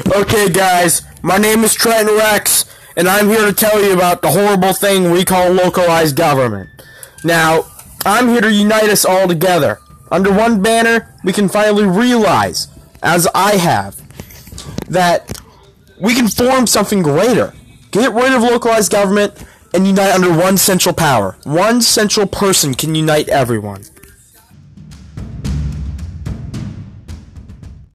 Okay, guys, my name is Trent Rex, and I'm here to tell you about the horrible thing we call localized government. Now, I'm here to unite us all together. Under one banner, we can finally realize, as I have, that we can form something greater. Get rid of localized government and unite under one central power. One central person can unite everyone.